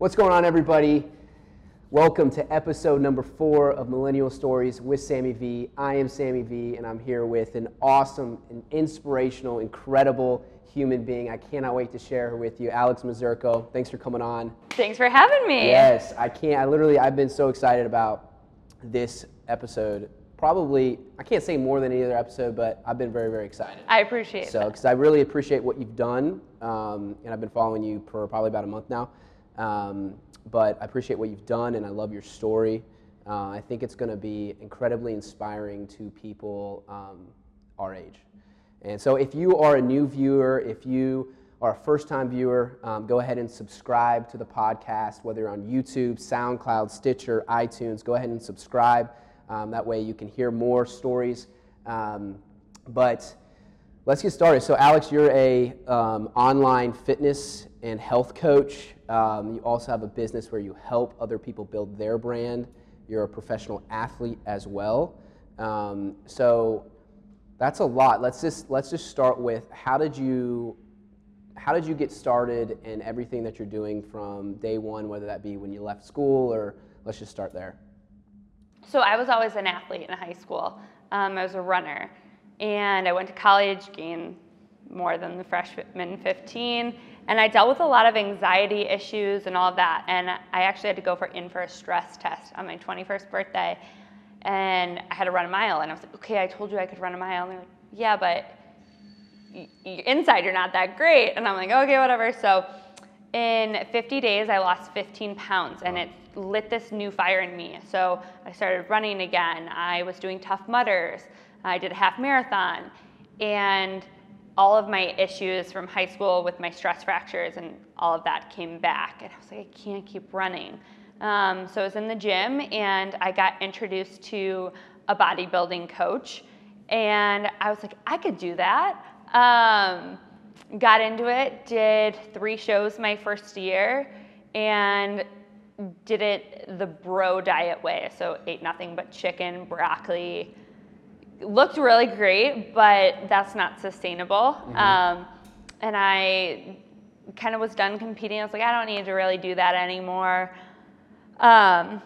What's going on, everybody? Welcome to episode number four of Millennial Stories with Sammy V. I am Sammy V, and I'm here with an awesome, an inspirational, incredible human being. I cannot wait to share her with you, Alex Mazzurco. Thanks for coming on. Thanks for having me. Yes, I can't. I literally, I've been so excited about this episode. Probably, I can't say more than any other episode, but I've been very, very excited. I appreciate it. So, because I really appreciate what you've done, um, and I've been following you for probably about a month now. Um, but I appreciate what you've done, and I love your story. Uh, I think it's going to be incredibly inspiring to people um, our age. And so, if you are a new viewer, if you are a first time viewer, um, go ahead and subscribe to the podcast, whether on YouTube, SoundCloud, Stitcher, iTunes. Go ahead and subscribe. Um, that way, you can hear more stories. Um, but Let's get started. So, Alex, you're a um, online fitness and health coach. Um, you also have a business where you help other people build their brand. You're a professional athlete as well. Um, so, that's a lot. Let's just let's just start with how did you how did you get started in everything that you're doing from day one, whether that be when you left school or let's just start there. So I was always an athlete in high school. Um, I was a runner, and I went to college, gained more than the freshman 15, and I dealt with a lot of anxiety issues and all of that. And I actually had to go for in for a stress test on my 21st birthday, and I had to run a mile. And I was like, okay, I told you I could run a mile. And they're like, yeah, but inside you're not that great. And I'm like, okay, whatever. So in 50 days, I lost 15 pounds, and it lit this new fire in me. So I started running again. I was doing Tough Mudders. I did a half marathon, and all of my issues from high school with my stress fractures and all of that came back. And I was like, I can't keep running. Um, so I was in the gym, and I got introduced to a bodybuilding coach, and I was like, I could do that. Um, got into it, did three shows my first year, and did it the bro diet way. So ate nothing but chicken, broccoli. Looked really great, but that's not sustainable. Um, and I kind of was done competing. I was like, I don't need to really do that anymore. Um,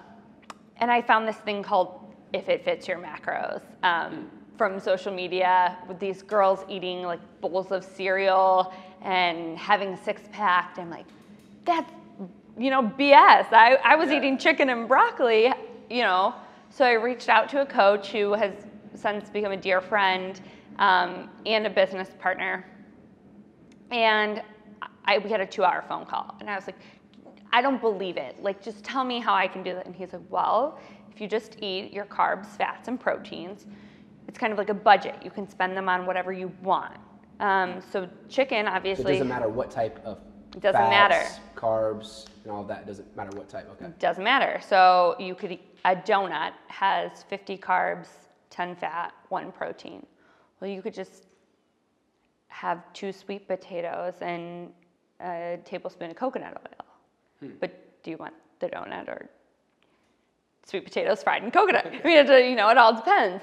and I found this thing called If It Fits Your Macros um, from social media with these girls eating like bowls of cereal and having six pack. I'm like, that's, you know, BS. I, I was eating chicken and broccoli, you know. So I reached out to a coach who has since become a dear friend um, and a business partner. And I, we had a two hour phone call. And I was like, I don't believe it. Like, just tell me how I can do that. And he's like, well, if you just eat your carbs, fats, and proteins, it's kind of like a budget. You can spend them on whatever you want. Um, so chicken, So it obviously, doesn't matter what type of It doesn't fats, matter. carbs, and all that. It doesn't matter what type. Okay. It doesn't matter. So you could eat, a donut has 50 carbs, 10 fat, one protein. Well, you could just have two sweet potatoes and a tablespoon of coconut oil. Hmm. But do you want the donut or sweet potatoes fried in coconut? I mean, it, uh, you know, it all depends.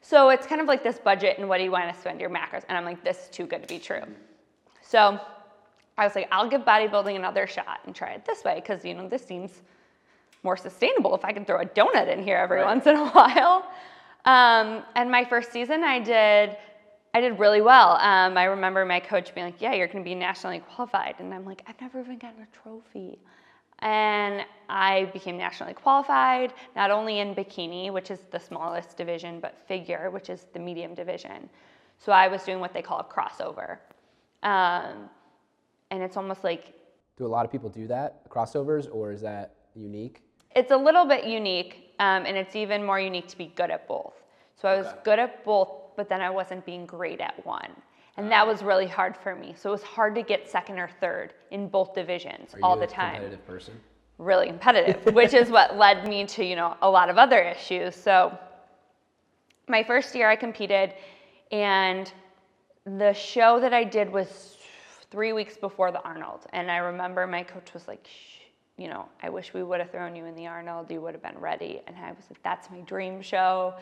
So it's kind of like this budget and what do you want to spend your macros? And I'm like, this is too good to be true. Hmm. So I was like, I'll give bodybuilding another shot and try it this way because you know this seems more sustainable if I can throw a donut in here every Right. once in a while. Um, and my first season, I did, I did really well. Um, I remember my coach being like, "Yeah, you're going to be nationally qualified," and I'm like, "I've never even gotten a trophy." And I became nationally qualified, not only in bikini, which is the smallest division, but figure, which is the medium division. So I was doing what they call a crossover. Um, and it's almost like Do a lot of people do that crossovers, or is that unique? it's a little bit unique, um, and it's even more unique to be good at both. So I was Okay. good at both, but then I wasn't being great at one. And that was really hard for me. So it was hard to get second or third in both divisions all the time. competitive person? Really competitive, which is what led me to, you know, a lot of other issues. So my first year I competed and the show that I did was three weeks before the Arnold. And I remember my coach was like, Shh, you know, I wish we would have thrown you in the Arnold. You would have been ready. And I was like, that's my dream show.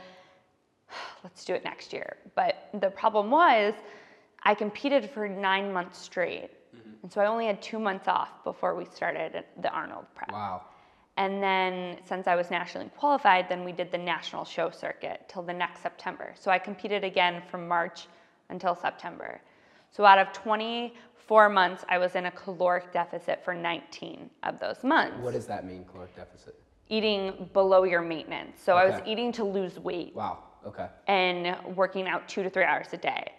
Let's do it next year. But the problem was, I competed for nine months straight mm-hmm. And so I only had two months off before we started the Arnold prep. Wow. And then since I was nationally qualified, then we did the national show circuit till the next September. So I competed again from March until September. So out of 24 months, I was in a caloric deficit for 19 of those months. What does that mean, caloric deficit? Eating below your maintenance. So I was eating to lose weight Wow. Okay. and working out two to three hours a day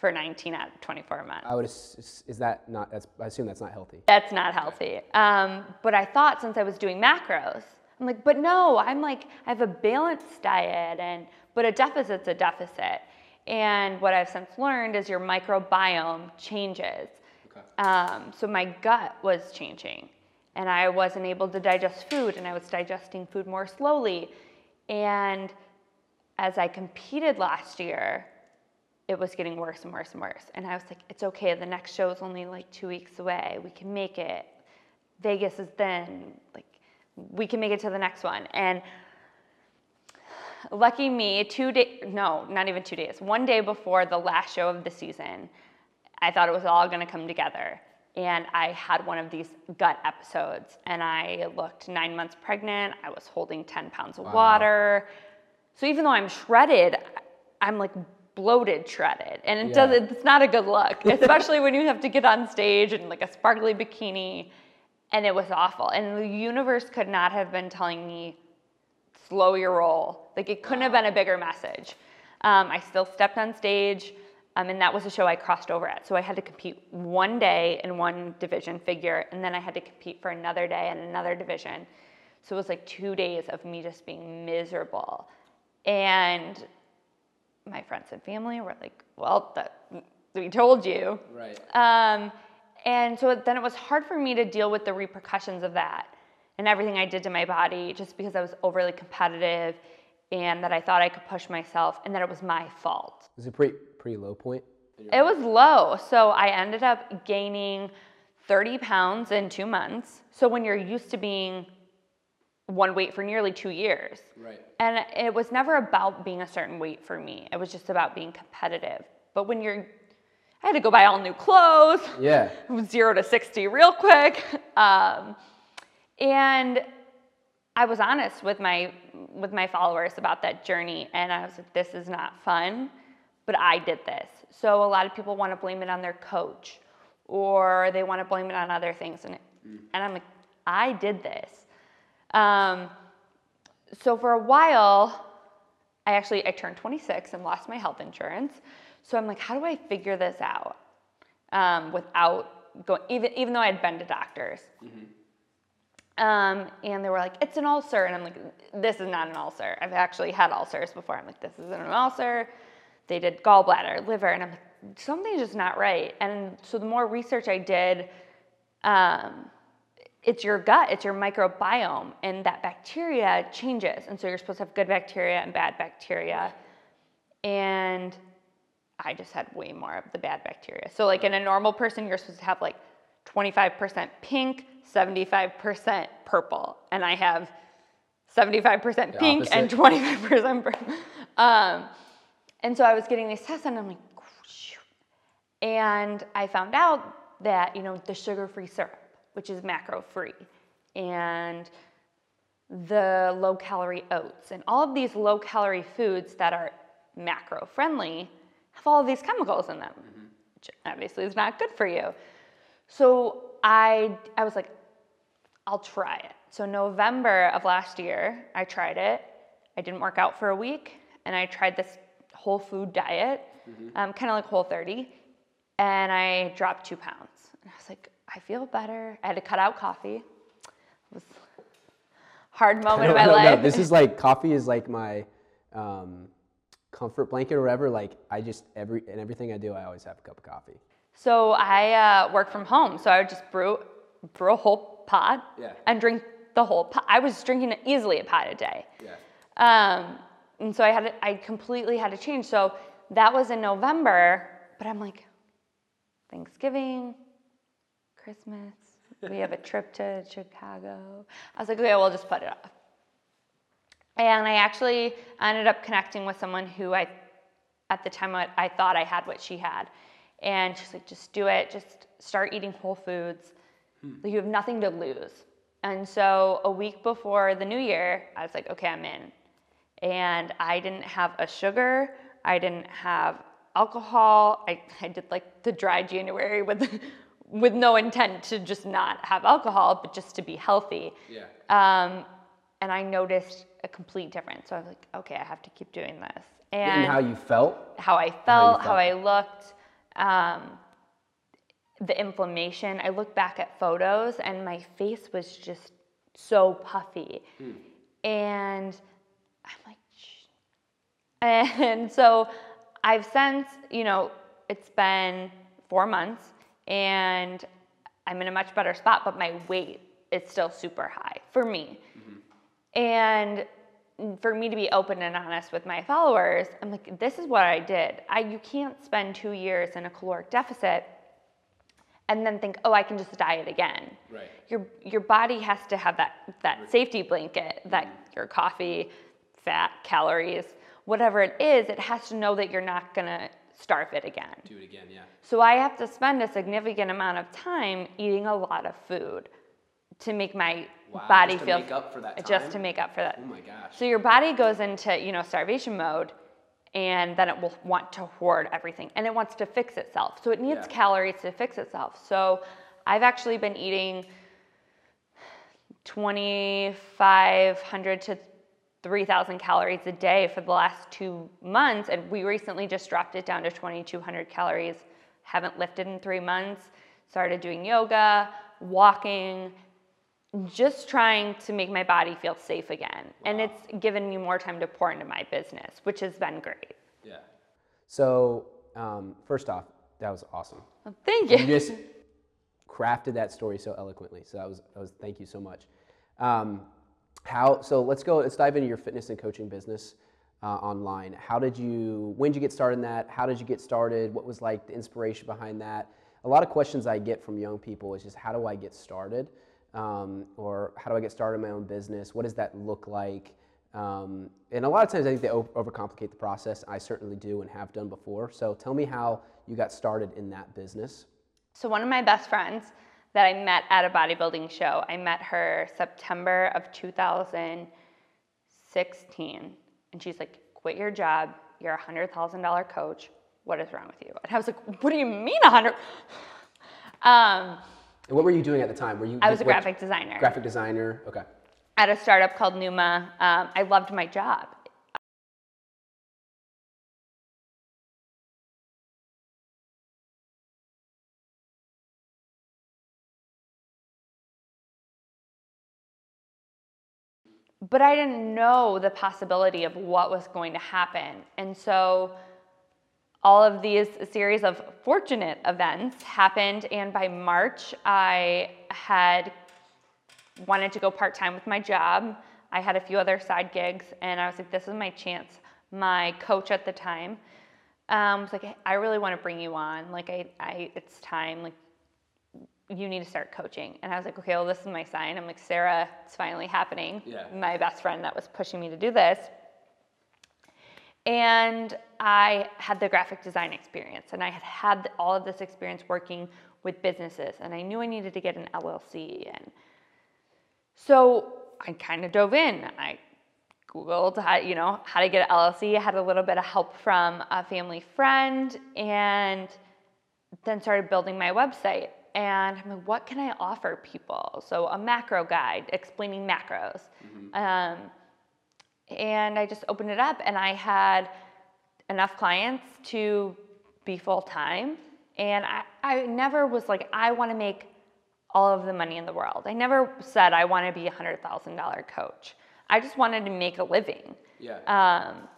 for 19 out of 24 months. I would. ass- Is that not? That's. I assume that's not healthy. That's not healthy. Um, but I thought since I was doing macros, I'm like, but no, I'm like, I have a balanced diet, and but a deficit's a deficit. And what I've since learned is your microbiome changes. Okay. Um, so my gut was changing, and I wasn't able to digest food, and I was digesting food more slowly. And as I competed last year, it was getting worse and worse and worse. And I was like, it's okay. The next show is only like two weeks away. We can make it. Vegas is then. Like, we can make it to the next one. And lucky me, two days, no, not even two days, one day before the last show of the season, I thought it was all going to come together. And I had one of these gut episodes, and I looked nine months pregnant. I was holding 10 pounds of Wow. water. So even though I'm shredded, I'm like bloated shredded. And it Yeah. does it's not a good look, especially when you have to get on stage in like a sparkly bikini. And it was awful. And the universe could not have been telling me slow your roll. Like it couldn't have been a bigger message. Um, I still stepped on stage, um, and that was a show I crossed over at. So I had to compete one day in one division figure, and then I had to compete for another day in another division. So it was like two days of me just being miserable. And my friends and family were like, well, that, we told you. Right. Um, and so then it was hard for me to deal with the repercussions of that and everything I did to my body just because I was overly competitive and that I thought I could push myself and that it was my fault. It pretty pretty low point? It was low. So I ended up gaining 30 pounds in two months. So when you're used to being one weight for nearly two years, Right. and it was never about being a certain weight for me. It was just about being competitive. But when you're, I had to go buy all new clothes, Yeah. zero to 60 real quick. Um, and I was honest with my, with my followers about that journey. And I was like, this is not fun, but I did this. So a lot of people want to blame it on their coach or they want to blame it on other things. And, and I'm like, I did this. Um, so for a while, I actually I turned 26 and lost my health insurance. So I'm like, how do I figure this out um, without going? Even even though I had been to doctors, um, and they were like, it's an ulcer, and I'm like, this is not an ulcer. I've actually had ulcers before. I'm like, this isn't an ulcer. They did gallbladder, liver, and I'm like, something's just not right. And so the more research I did, um, it's your gut, it's your microbiome, and that bacteria changes. And so you're supposed to have good bacteria and bad bacteria. And I just had way more of the bad bacteria. So, like in a normal person, you're supposed to have like 25% pink, 75% purple. And I have 75% pink and 25% purple. Um, and so I was getting these tests, and I'm like, "Shoot." and I found out that, you know, the sugar free syrup, which is macro free, and the low calorie oats, and all of these low calorie foods that are macro friendly have all of these chemicals in them, which obviously is not good for you. So I, I was like, I'll try it. So November of last year, I tried it. I didn't work out for a week, and I tried this whole food diet, um, kind of like Whole 30, and I dropped two pounds. And I was like, I feel better. I had to cut out coffee. It was a hard moment in my No, no, life. this is like coffee is like my um, comfort blanket or whatever. Like I just every and everything I do, I always have a cup of coffee. So I uh, work from home, so I would just brew brew a whole pot Yeah. and drink the whole pot. I was drinking easily a pot a day. Yeah. Um, and so I had to, I completely had to change. So that was in November, but I'm like, Thanksgiving, Christmas, we have a trip to Chicago. I was like, okay, we'll just put it off. And I actually ended up connecting with someone who I, at the time, I, I thought I had what she had. And she's like, just do it. Just start eating whole foods. Like, you have nothing to lose. And so a week before the new year, I was like, okay, I'm in. And I didn't have a sugar. I didn't have alcohol. I, I did like the dry January with, with no intent to just not have alcohol, but just to be healthy. Yeah. Um, and I noticed a complete difference. So I was like, okay, I have to keep doing this. And, how you felt? how I felt, how, I looked, um, the inflammation. I look back at photos and my face was just so puffy. Hmm. And I'm like, "Shh." and so I've since, you know, it's been four months and I'm in a much better spot, but my weight is still super high for me. Mm-hmm. And for me to be open and honest with my followers, I'm like, this is what I did. I, you can't spend two years in a caloric deficit and then think, oh, I can just diet again. Right. Your your body has to have that that safety blanket, that mm-hmm. your coffee, fat, calories, whatever it is, it has to know that you're not gonna starve it again. Do it again, yeah. So I have to spend a significant amount of time eating a lot of food to make my Wow, body just to feel make up for that just to make up for that. Oh my gosh. So your body goes into, you know, starvation mode and then it will want to hoard everything and it wants to fix itself. So it needs Yeah. calories to fix itself. So I've actually been eating 2500 to 3000 calories a day for the last 2 months and we recently just dropped it down to 2200 calories. Haven't lifted in 3 months. Started doing yoga, walking, just trying to make my body feel safe again. And it's given me more time to pour into my business, which has been great. Yeah. So, um, first off, that was awesome. Thank You you. just crafted that story so eloquently. So that was, that was thank you so much. Um, how? So let's go. Let's dive into your fitness and coaching business uh, online. How did you? When did you get started in that? How did you get started? What was like the inspiration behind that? A lot of questions I get from young people is just how do I get started, um, or how do I get started in my own business? What does that look like? Um, and a lot of times I think they overcomplicate the process. I certainly do and have done before. So tell me how you got started in that business. So, one of my best friends that I met at a bodybuilding show, I met her September of 2016. And she's like, quit your job. You're a $100,000 coach. What is wrong with you? And I was like, what do you mean 100? Um, And what were you doing at the time? Were you? I was a what- graphic designer. Graphic designer. Okay. at a startup called Numa. Um, I loved my job. But I didn't know the possibility of what was going to happen. And so all of these series of fortunate events happened. And by March, I had wanted to go part time with my job. I had a few other side gigs, and I was like, this is my chance. My coach at the time um, was like, I really want to bring you on. Like, I, I, it's time. Like, you need to start coaching. And I was like, okay, well, this is my sign. I'm like, Sarah, it's finally happening. Yeah. My best friend that was pushing me to do this. And I had the graphic design experience, and I had had all of this experience working with businesses, and I knew I needed to get an LLC. And so I kind of dove in. I Googled how, you know, how to get an LLC. I had a little bit of help from a family friend, and then started building my website. And I'm like, what can I offer people? So a macro guide explaining macros. Um, and I just opened it up, and I had enough clients to be full time. And I, I never was like, I want to make all of the money in the world. I never said I want to be a hundred thousand dollar coach. I just wanted to make a living. Yeah. Um,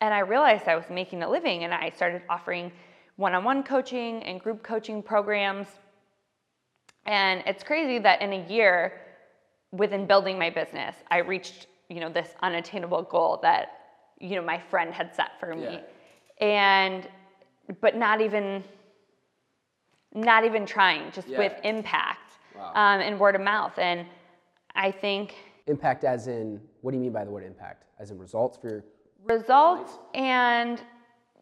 and I realized I was making a living, and I started offering one-on-one coaching and group coaching programs. And it's crazy that in a year, within building my business, I reached you know this unattainable goal that you know my friend had set for me, and but not even not even trying, just Yeah. with impact Wow. um, and word of mouth. And I think impact as in, what do you mean by the word impact? As in results for your, results and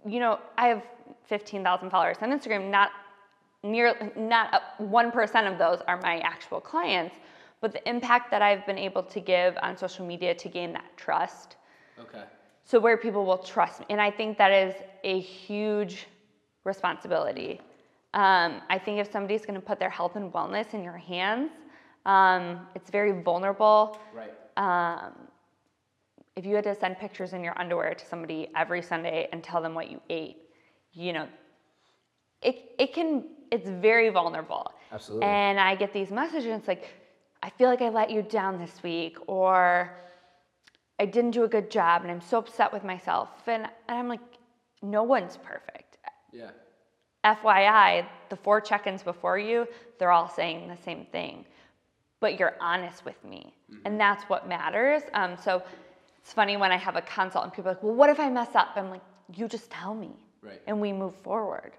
you know, I have 15,000 followers on Instagram. Not near, not one percent of those are my actual clients, but the impact that I've been able to give on social media to gain that trust. Okay. So where people will trust me, and I think that is a huge responsibility. Um, I think if somebody's going to put their health and wellness in your hands, um, it's very vulnerable. Right. Um, if you had to send pictures in your underwear to somebody every Sunday and tell them what you ate, you know, it, it can, it's very vulnerable. Absolutely. And I get these messages, it's like, I feel like I let you down this week, or I didn't do a good job, and I'm so upset with myself. And, and I'm like, no one's perfect. Yeah. FYI, the four check ins before you, they're all saying the same thing. But you're honest with me. And that's what matters. Um, so it's funny when I have a consult and people are like, well, what if I mess up? I'm like, you just tell me. Right. And we move forward.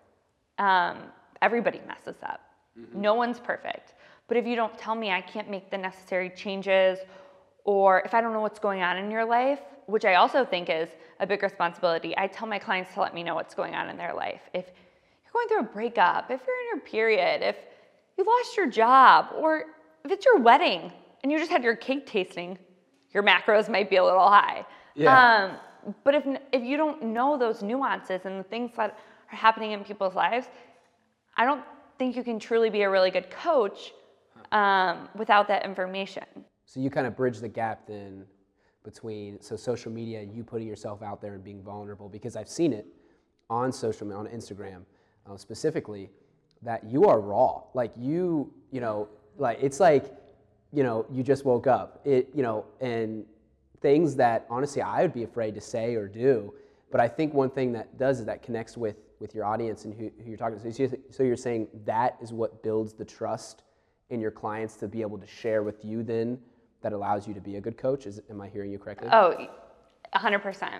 Um, everybody messes up. No one's perfect. But if you don't tell me, I can't make the necessary changes. Or if I don't know what's going on in your life, which I also think is a big responsibility, I tell my clients to let me know what's going on in their life. If you're going through a breakup, if you're in your period, if you lost your job, or if it's your wedding and you just had your cake tasting, your macros might be a little high. Yeah. Um, but if, if you don't know those nuances and the things that are happening in people's lives, I don't think you can truly be a really good coach um, without that information. So you kind of bridge the gap then between so social media, you putting yourself out there and being vulnerable because I've seen it on social media, on Instagram uh, specifically, that you are raw. Like you, you know, like it's like, you know, you just woke up. It, you know, and things that honestly I would be afraid to say or do. But I think one thing that does is that connects with with your audience and who, who you're talking to. So, so you're saying that is what builds the trust in your clients to be able to share with you then that allows you to be a good coach. Is, am I hearing you correctly? Oh, 100%.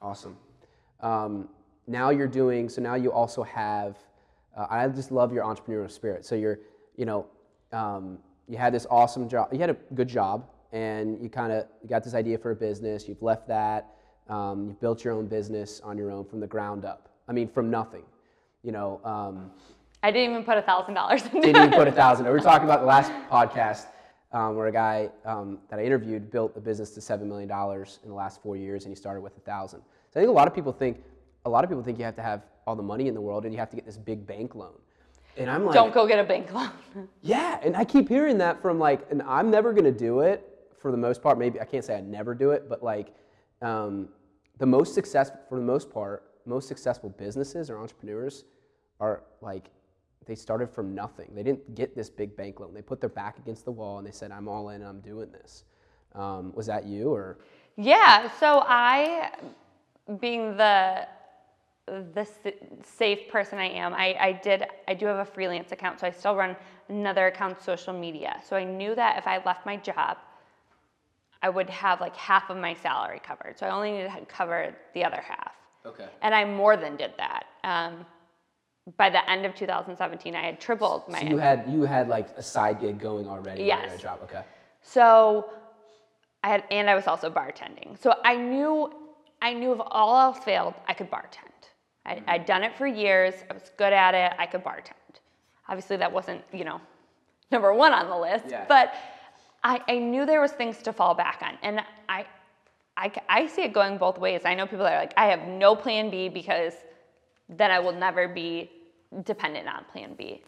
Awesome. Um, now you're doing, so now you also have, uh, I just love your entrepreneurial spirit. So you're, you know, um, you had this awesome job, you had a good job, and you kind of got this idea for a business, you've left that, um, you've built your own business on your own from the ground up. I mean, from nothing. You know, um, I didn't even put a thousand dollars in didn't even put a thousand. We were talking about the last podcast um, where a guy um, that I interviewed built a business to seven million dollars in the last four years, and he started with a thousand. So I think a lot of people think a lot of people think you have to have all the money in the world and you have to get this big bank loan. And I'm like, Don't go get a bank loan. yeah, and I keep hearing that from like, and I'm never gonna do it for the most part. Maybe I can't say I never do it, but like, um, the most successful for the most part, most successful businesses or entrepreneurs are like, they started from nothing. They didn't get this big bank loan. They put their back against the wall and they said, "I'm all in. I'm doing this." Um, was that you or? Yeah, so I, being the the safe person I am, I, I did I do have a freelance account, so I still run another account social media. So I knew that if I left my job, I would have like half of my salary covered. So I only needed to cover the other half, Okay. and I more than did that. Um, by the end of 2017, I had tripled my So you had you had like a side gig going already. Yes. Job. Okay. So I had, and I was also bartending. So I knew, I knew if all else failed, I could bartend. I, mm-hmm. I'd done it for years. I was good at it. I could bartend. Obviously, that wasn't, you know, number one on the list. Yeah. But I, I knew there was things to fall back on, and I, I, I see it going both ways. I know people that are like, I have no plan B because then I will never be dependent on plan B.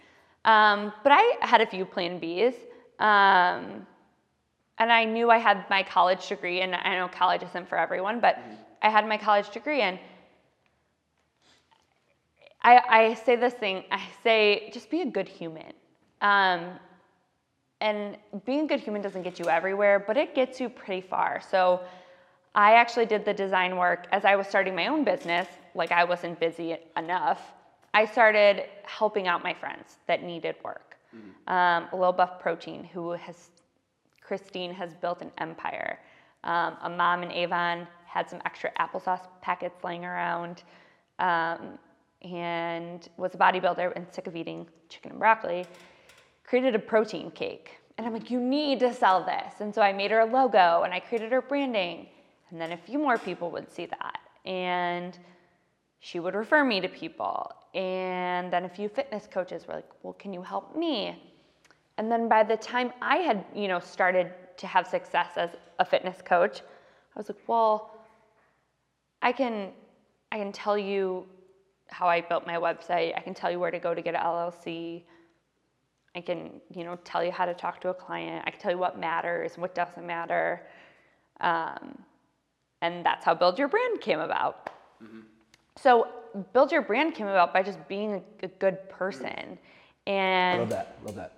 Um, but I had a few plan Bs. Um, and I knew I had my college degree, and I know college isn't for everyone, but I had my college degree, and I, I say this thing I say, just be a good human. Um, and being a good human doesn't get you everywhere, but it gets you pretty far. So I actually did the design work as I was starting my own business, like I wasn't busy enough. I started helping out my friends that needed work. Um, Low Buff Protein, who has, Christine has built an empire. Um, a mom in Avon had some extra applesauce packets laying around um, and was a bodybuilder and sick of eating chicken and broccoli created a protein cake. And I'm like, you need to sell this. And so I made her a logo and I created her branding. And then a few more people would see that. And she would refer me to people. And then a few fitness coaches were like, well, can you help me? And then by the time I had, you know, started to have success as a fitness coach, I was like, well, I can I can tell you how I built my website. I can tell you where to go to get an LLC. I can, you know, tell you how to talk to a client. I can tell you what matters, what doesn't matter. Um, and that's how Build Your Brand came about. Mm-hmm. So Build Your Brand came about by just being a, good person. And I love that. Love that.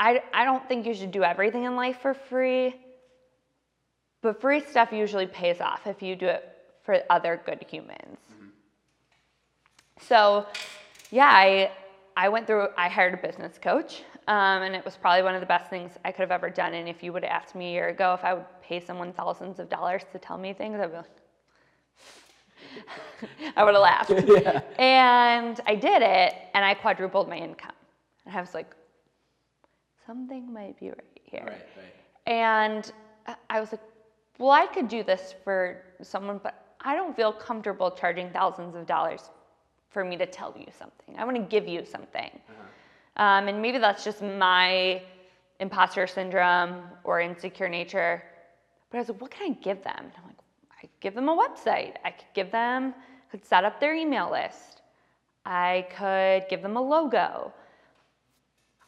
I, I don't think you should do everything in life for free, but free stuff usually pays off if you do it for other good humans. Mm-hmm. So, yeah, I I went through, I hired a business coach, um, and it was probably one of the best things I could have ever done. And if you would have asked me a year ago if I would pay someone thousands of dollars to tell me things, I'd be like, I would have laughed. yeah. And I did it, and I quadrupled my income. And I was like, something might be right here. Right, right. And I was like, well, I could do this for someone, but I don't feel comfortable charging thousands of dollars for me to tell you something. I want to give you something. Uh-huh. Um, and maybe that's just my imposter syndrome or insecure nature. But I was like, what can I give them? I could give them a website. I could give them, could set up their email list. I could give them a logo.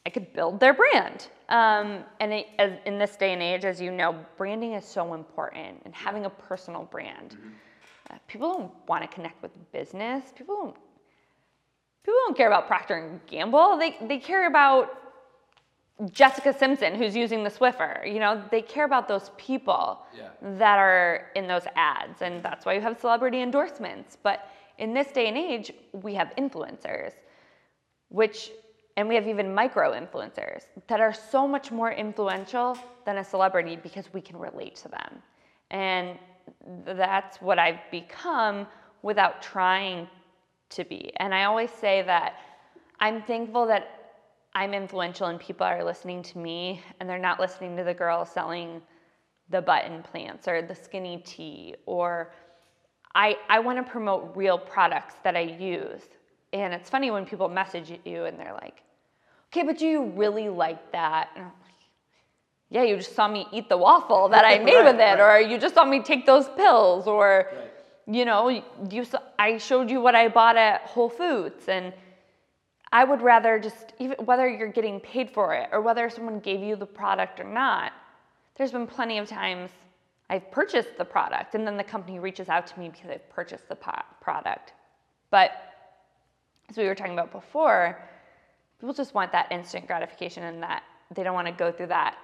I could build their brand. Um, and it, as, in this day and age, as you know, branding is so important and having a personal brand. Mm-hmm. Uh, people don't want to connect with business. People don't people don't care about Procter and Gamble. They they care about Jessica Simpson who's using the Swiffer. You know, they care about those people yeah. that are in those ads, and that's why you have celebrity endorsements. But in this day and age, we have influencers, which and we have even micro influencers that are so much more influential than a celebrity because we can relate to them. And that's what I've become without trying to be. And I always say that I'm thankful that I'm influential and people are listening to me and they're not listening to the girl selling the button plants or the skinny tea or I, I want to promote real products that I use. And it's funny when people message you and they're like, okay, but do you really like that? And I'm Like, yeah, you just saw me eat the waffle that I made right, with it, right. or you just saw me take those pills, or right you know, you, I showed you what I bought at Whole Foods, and I would rather just, even whether you're getting paid for it or whether someone gave you the product or not, there's been plenty of times I've purchased the product and then the company reaches out to me because I've purchased the product. But as we were talking about before, people just want that instant gratification and that they don't want to go through that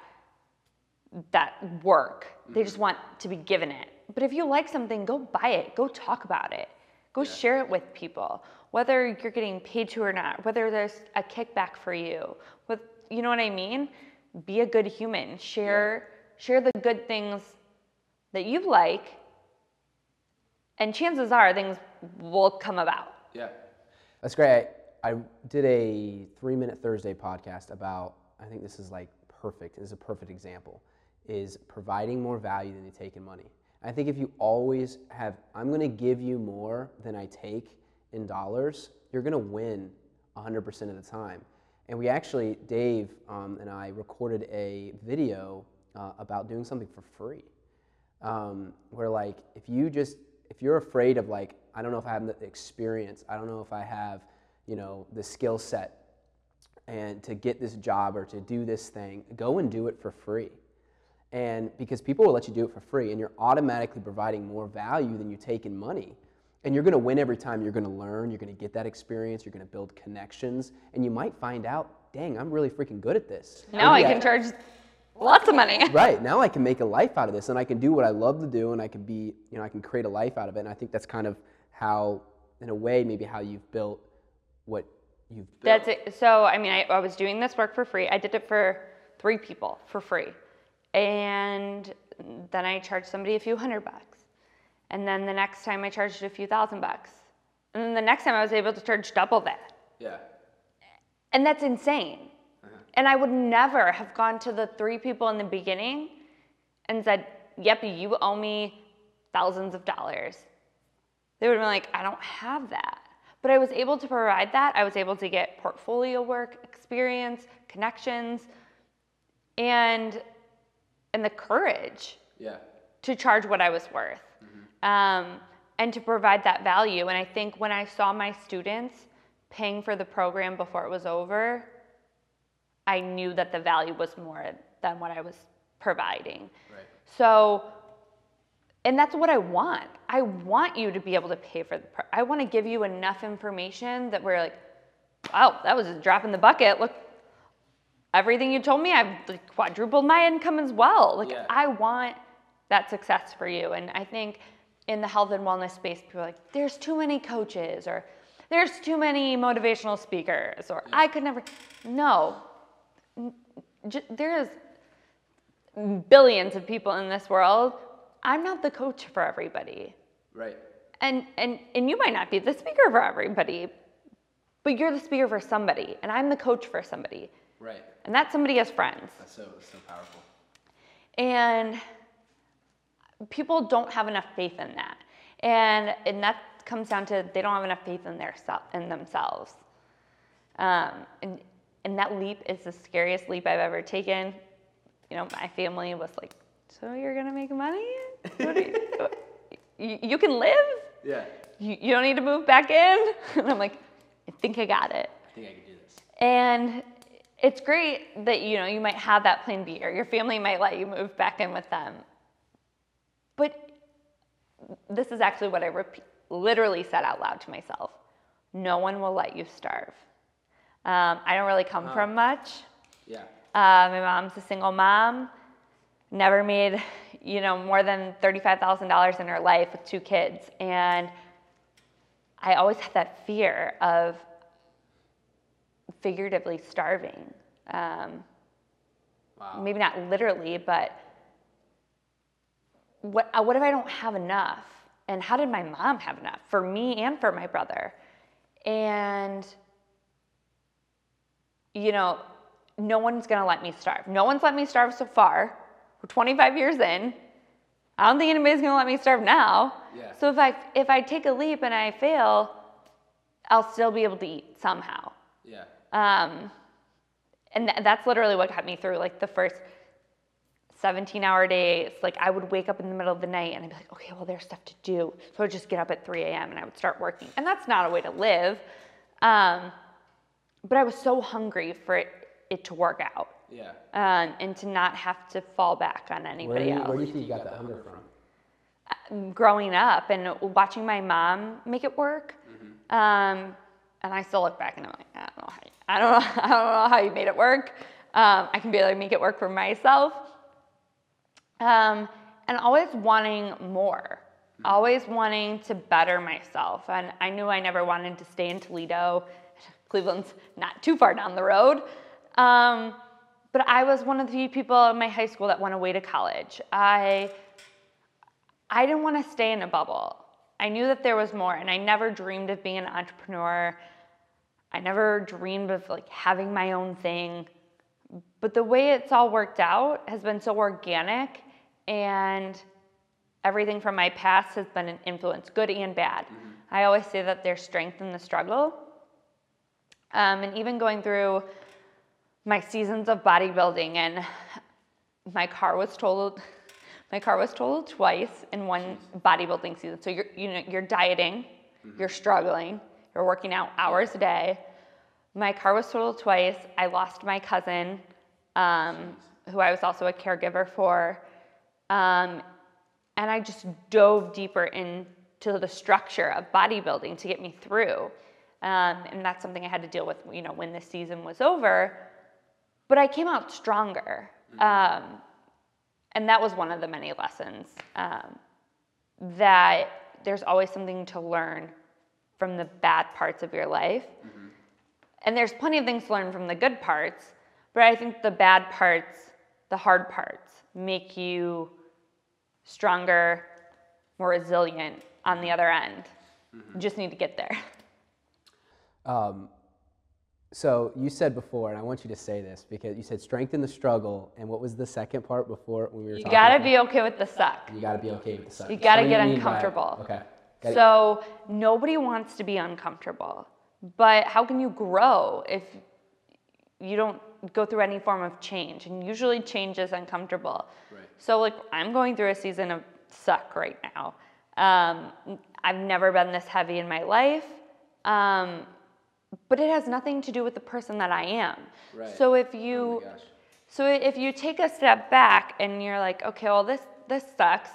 that work. They just mm-hmm. want to be given it. But if you like something, go buy it, go talk about it, go yeah. share it with people, whether you're getting paid to or not, whether there's a kickback for you, with you know what I mean? Be a good human. Share yeah. share the good things that you like, and chances are things will come about. Yeah, that's great. I, I did a three minute Thursday podcast about. I think this is like perfect. This is a perfect example. Is providing more value than you take in money. I think if you always have, I'm going to give you more than I take in dollars, you're going to win 100% of the time. And we actually, Dave um, and I recorded a video uh, about doing something for free. Um, where, like, if you just, if you're afraid of, like, I don't know if I have the experience, I don't know if I have, you know, the skill set and to get this job or to do this thing, go and do it for free. And because people will let you do it for free, and you're automatically providing more value than you take in money. And you're going to win every time. You're going to learn. You're going to get that experience. You're going to build connections. And you might find out, dang, I'm really freaking good at this. Now I can charge lots of money. right. Now I can make a life out of this and I can do what I love to do and I can be, you know, I can create a life out of it. And I think that's kind of how, in a way, maybe how you've built what you've built. That's it. So, I mean, I, I was doing this work for free. I did it for three people for free. And then I charged somebody a few hundred bucks. And then the next time I charged a few thousand bucks. And then the next time I was able to charge double that. Yeah. And that's insane. Uh-huh. And I would never have gone to the three people in the beginning and said, Yep, you owe me thousands of dollars. they would have been like, I don't have that. But I was able to provide that. I was able to get portfolio work, experience, connections, and and the courage Yeah. to charge what I was worth um, and to provide that value. And I think when I saw my students paying for the program before it was over, I knew that the value was more than what I was providing. Right. So, and that's what I want. I want you to be able to pay for the. Pro- I want to give you enough information that we're like, wow, that was a drop in the bucket. Look, everything you told me, I've like, quadrupled my income as well. Like, Yeah. I want that success for you. And I think in the health and wellness space, people are like, there's too many coaches or there's too many motivational speakers or I could never. No, there's billions of people in this world. I'm not the coach for everybody. Right. And, and, and you might not be the speaker for everybody, but you're the speaker for somebody, and I'm the coach for somebody. Right. And that somebody has friends. That's so so powerful. And people don't have enough faith in that. And, and that comes down to they don't have enough faith in, their sel- in themselves. Um, and, and that leap is the scariest leap I've ever taken. You know, my family was like, So you're going to make money? You, you, you can live? Yeah. You, you don't need to move back in? And I'm like, I think I got it. I think I could do this. And it's great that you know you might have that plan B or your family might let you move back in with them. But this is actually what I repeat, literally said out loud to myself. No one will let you starve. Um, I don't really come from much. Yeah. Uh, my mom's a single mom, never made, you know, more than $35,000 in her life with two kids. And I always had that fear of figuratively starving. Um, Wow. maybe not literally, but what, uh, what if I don't have enough? And how did my mom have enough for me and for my brother? And, you know, no one's gonna let me starve. No one's let me starve so far. We're 25 years in. I don't think anybody's gonna let me starve now. Yeah. So if I if I take a leap and I fail, I'll still be able to eat somehow. Yeah. Um, and th- that's literally what got me through like the first 17 hour days. Like I would wake up in the middle of the night and I'd be like, okay, well, there's stuff to do. So I would just get up at 3 a.m. and I would start working. And that's not a way to live. Um, but I was so hungry for it, it to work out Yeah. um, and to not have to fall back on Where anybody you, else where do you think you got that hunger from? growing up and watching my mom make it work. Um, and I still look back and I'm like, I don't know how you, I don't know, I don't know how you made it work. Um, I can barely make it work for myself. Um, and always wanting more, always wanting to better myself. And I knew I never wanted to stay in Toledo. Cleveland's not too far down the road. Um, but I was one of the few people in my high school that went away to college. I I didn't want to stay in a bubble. I knew that there was more, and I never dreamed of being an entrepreneur. I never dreamed of like having my own thing. But the way it's all worked out has been so organic, and everything from my past has been an influence, good and bad. I always say that there's strength in the struggle. Um, and even going through my seasons of bodybuilding, and my car was totaled. My car was totaled twice in one bodybuilding season. So you're, you know, you're dieting, you're struggling, you're working out hours a day. My car was totaled twice. I lost my cousin, um, who I was also a caregiver for. Um, and I just dove deeper into the structure of bodybuilding to get me through. Um, and that's something I had to deal with, you know, when the season was over. But I came out stronger. Um, and that was one of the many lessons um, that there's always something to learn from the bad parts of your life. And there's plenty of things to learn from the good parts, but I think the bad parts, the hard parts, make you stronger, more resilient on the other end. You just need to get there. Um, so you said before, and I want you to say this because you said strengthen the struggle, and what was the second part before when we were talking You gotta about- be okay with the suck. You gotta be okay with the suck. You gotta What do get mean by- uncomfortable. Okay. Got it. So nobody wants to be uncomfortable. But how can you grow if you don't go through any form of change? And usually change is uncomfortable. Right. So like I'm going through a season of suck right now. Um, I've never been this heavy in my life. Um, but it has nothing to do with the person that I am. Right. So if Oh you gosh. so if you take a step back and you're like, okay, well this this sucks,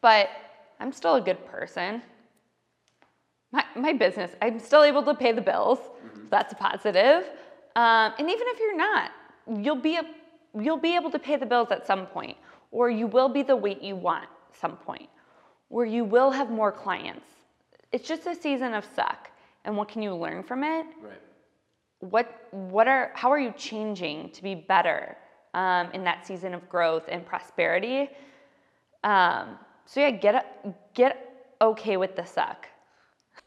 but I'm still a good person. My my business, I'm still able to pay the bills. Mm-hmm. That's a positive. Um, and even if you're not, you'll be a, you'll be able to pay the bills at some point, or you will be the weight you want some point, or you will have more clients. It's just a season of suck. And what can you learn from it? Right. what what are how are you changing to be better um, in that season of growth and prosperity um, so yeah get get okay with the suck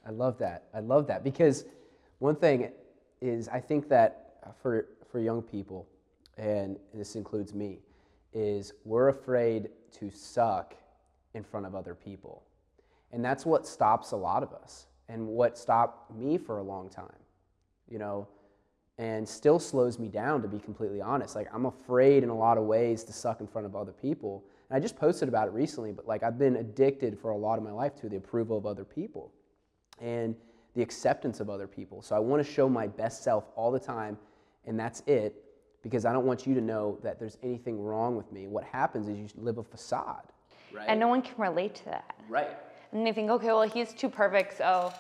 I love that. I love that because one thing is I think that for for young people, and this includes me, is we're afraid to suck in front of other people, and that's what stops a lot of us, and what stopped me for a long time, you know, and still slows me down to be completely honest. Like I'm afraid in a lot of ways to suck in front of other people, and I just posted about it recently. But like I've been addicted for a lot of my life to the approval of other people and the acceptance of other people. So I want to show my best self all the time, and that's it, because I don't want you to know that there's anything wrong with me. What happens is you live a facade. Right. and no one can relate to that right. and they think okay well he's too perfect so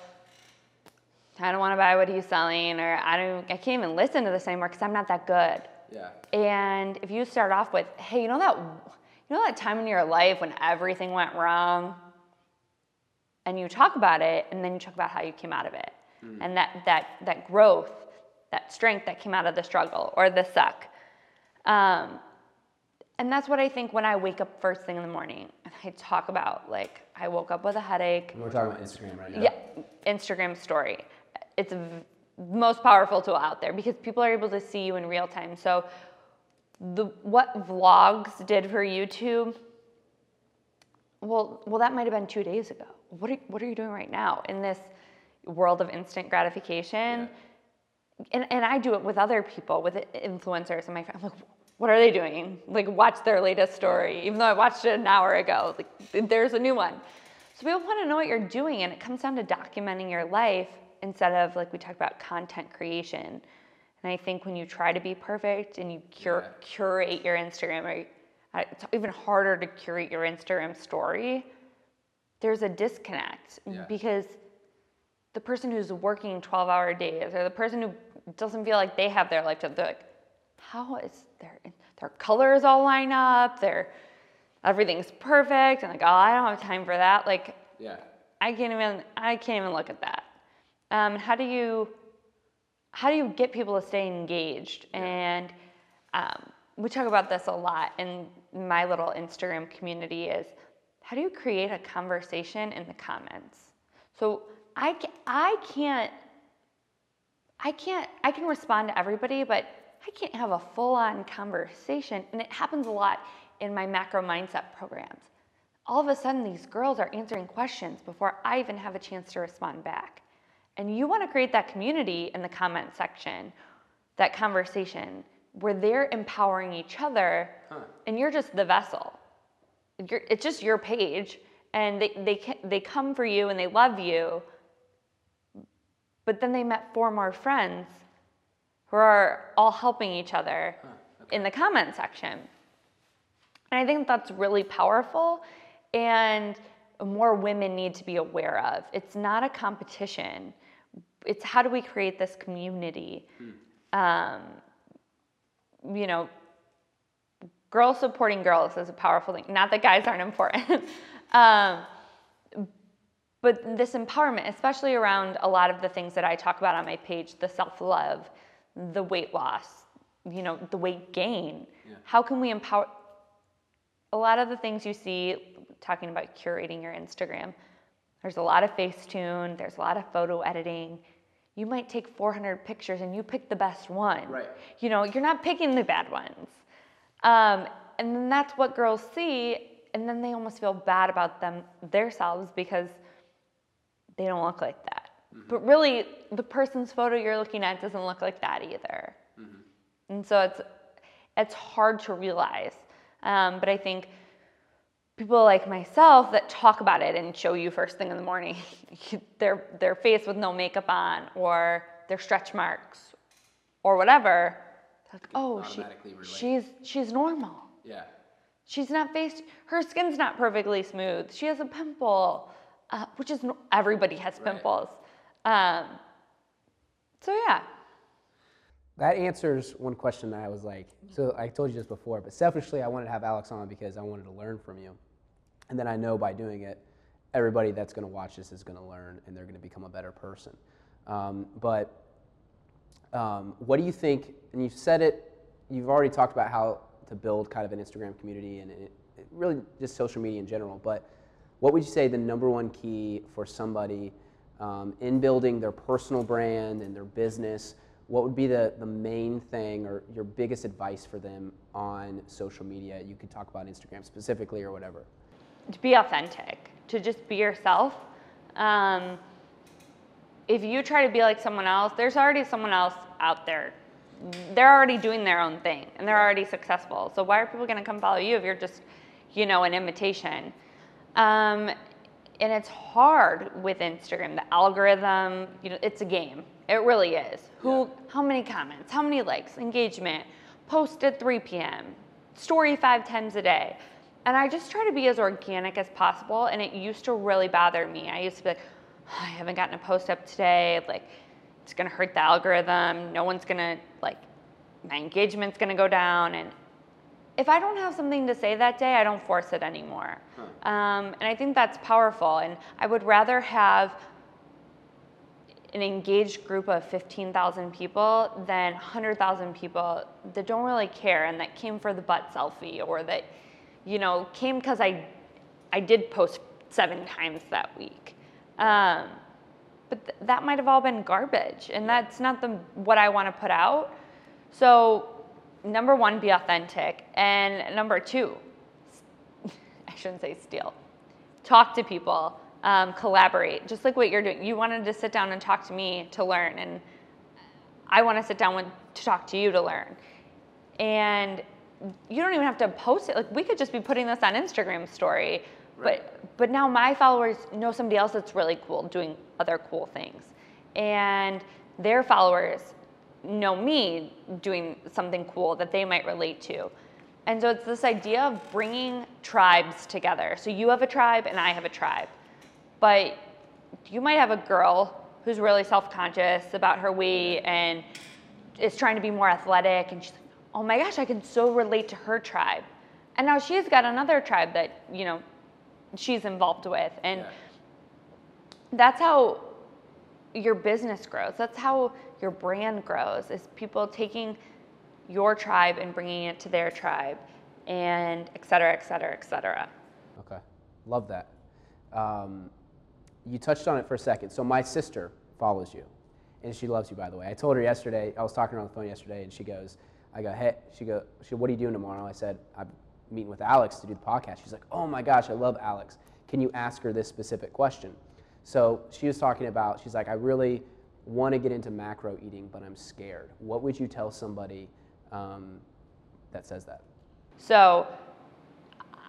i don't want to buy what he's selling or i don't i can't even listen to this anymore because i'm not that good Yeah. And if you start off with, hey, you know that you know that time in your life when everything went wrong? And you talk about it and then you talk about how you came out of it. And that that that growth, that strength that came out of the struggle or the suck. Um, and that's what I think when I wake up first thing in the morning and I talk about like I woke up with a headache. We're talking about Instagram right now. Yeah, Instagram story. It's the most powerful tool out there because people are able to see you in real time. So, the what vlogs did for YouTube? Well, well, that might have been two days ago. What are, what are you doing right now in this world of instant gratification? And, and I do it with other people, with influencers and my friends. I'm like, what are they doing? Like, watch their latest story, even though I watched it an hour ago. Like, there's a new one. So people want to know what you're doing, and it comes down to documenting your life instead of like we talked about content creation. And I think when you try to be perfect and you Yeah. curate curate your Instagram, or uh, it's even harder to curate your Instagram story. There's a disconnect Yeah. because the person who's working 12 hour days or the person who doesn't feel like they have their life to they're like how is their their colors all line up? Their everything's perfect. And like oh i don't have time for that. Like Yeah. i can't even i can't even look at that. Um, how do you how do you get people to stay engaged? And um, we talk about this a lot in my little instagram community is how do you create a conversation in the comments so i, I can't I can't, I can respond to everybody, but I can't have a full on conversation. And it happens a lot in my macro mindset programs. All of a sudden, these girls are answering questions before I even have a chance to respond back. And you want to create that community in the comment section, that conversation where they're empowering each other and you're just the vessel. It's just your page and they, they, they come for you and they love you but then they met four more friends who are all helping each other in the comment section. And I think that's really powerful and more women need to be aware of. It's not a competition. It's how do we create this community? Um, you know, girls supporting girls is a powerful thing. Not that guys aren't important. um, but this empowerment, especially around a lot of the things that I talk about on my page, the self-love, the weight loss, you know, the weight gain. How can we empower a lot of the things you see talking about curating your Instagram? There's a lot of Facetune, there's a lot of photo editing. You might take 400 pictures and you pick the best one. Right. You know, you're not picking the bad ones. Um, and then that's what girls see and then they almost feel bad about them themselves because they don't look like that. But really, the person's photo you're looking at doesn't look like that either. And so it's it's hard to realize. Um, but I think people like myself that talk about it and show you first thing in the morning their their face with no makeup on or their stretch marks or whatever. Like, oh, she, automatically relate. she's she's normal. Yeah. She's not faced. Her skin's not perfectly smooth. She has a pimple, uh, which is no- everybody has Right. pimples. Um, so yeah, That answers one question that I was like, so I told you this before, but selfishly, I wanted to have Alex on because I wanted to learn from you. And then I know by doing it, everybody that's going to watch this is going to learn and they're going to become a better person. Um, but um, what do you think? And you've said it, you've already talked about how to build kind of an Instagram community and it, it really just social media in general. But what would you say the number one key for somebody um, in building their personal brand and their business? What would be the, the main thing or your biggest advice for them on social media? You could talk about Instagram specifically or whatever. to be authentic, to just be yourself. Um, if you try to be like someone else, there's already someone else out there. They're already doing their own thing and they're already successful. So why are people going to come follow you if you're just, you know, an imitation? Um, and it's hard with Instagram. The algorithm, you know, it's a game. It really is. Who, how many comments, how many likes, engagement, post at 3 p.m., story five times a day. And I just try to be as organic as possible. And it used to really bother me. I used to be like, I haven't gotten a post up today. Like, it's gonna hurt the algorithm. No one's gonna like, my engagement's gonna go down. And if I don't have something to say that day, I don't force it anymore. Um, and I think that's powerful. And I would rather have an engaged group of 15,000 people than 100,000 people that don't really care and that came for the butt selfie or that, you know, came because I, I did post seven times that week. Um, but th- that might have all been garbage, and that's not the what I want to put out. So, number one, be authentic, and number two, I shouldn't say steal. Talk to people, um, collaborate, just like what you're doing. You wanted to sit down and talk to me to learn, and I want to sit down with, to talk to you to learn. And you don't even have to post it. Like we could just be putting this on Instagram story, but but now my followers know somebody else that's really cool doing other cool things, and their followers know me doing something cool that they might relate to. And so it's this idea of bringing tribes together. So you have a tribe and I have a tribe. But you might have a girl who's really self-conscious about her weight and is trying to be more athletic and she's like, "Oh my gosh, I can so relate to her tribe." And now she's got another tribe that, you know, she's involved with and Yeah. that's how your business grows. That's how your brand grows. Is people taking your tribe and bringing it to their tribe, and et cetera, et cetera, et cetera. Okay, love that. Um, you touched on it for a second. So my sister follows you, and she loves you, by the way. I told her yesterday. I was talking to her on the phone yesterday, and she goes, "I go, hey," she go, she, "What are you doing tomorrow?" I said, "I'm meeting with Alex to do the podcast." She's like, "Oh my gosh, I love Alex. Can you ask her this specific question?" So she was talking about. She's like, "I really want to get into macro eating, but I'm scared. What would you tell somebody um, that says that?" So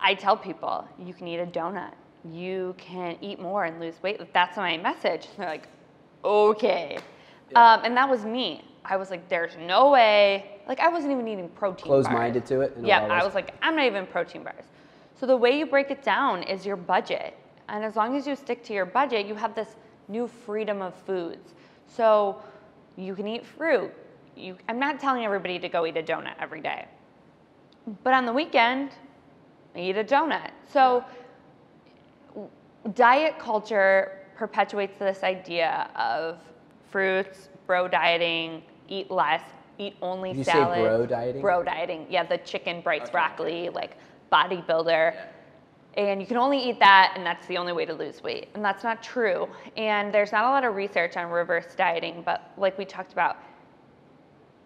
I tell people you can eat a donut, you can eat more and lose weight. That's my message. They're like, okay. Um, and that was me. I was like, there's no way. Like, I wasn't even eating protein bars. Closed-minded to it. Yeah, I was like, I'm not even protein bars. So the way you break it down is your budget. And as long as you stick to your budget, you have this new freedom of foods. So you can eat fruit. You, I'm not telling everybody to go eat a donut every day. But on the weekend, I eat a donut. So diet culture perpetuates this idea of fruits, bro dieting, eat less, eat only Did you say salad. bro dieting? Bro dieting. Yeah, the chicken brights Okay. broccoli, like bodybuilder. And you can only eat that, and that's the only way to lose weight. And that's not true. And there's not a lot of research on reverse dieting, but like we talked about,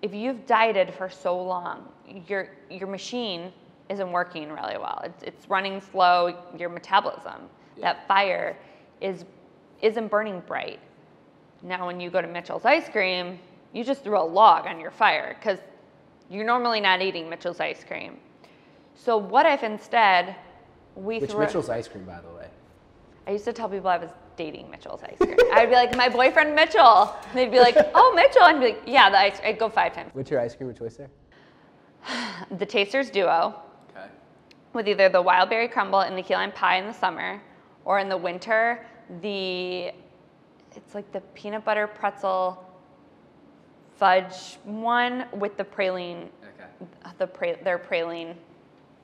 if you've dieted for so long, your your machine isn't working really well. It's, it's running slow, your metabolism. Yeah. That fire is, isn't burning bright. Now, when you go to Mitchell's ice cream, you just threw a log on your fire because you're normally not eating Mitchell's ice cream. So, what if instead we Which threw Mitchell's ice cream, by the way. I used to tell people I was dating Mitchell's ice cream. I'd be like, my boyfriend Mitchell. And they'd be like, oh, Mitchell. I'd be like, yeah, the ice. I'd go five times. What's your ice cream of choice there? The Tasters Duo Okay. with either the wild berry crumble and the key lime pie in the summer, or in the winter, the it's like the peanut butter pretzel fudge one with the praline, Okay. the pra- their praline,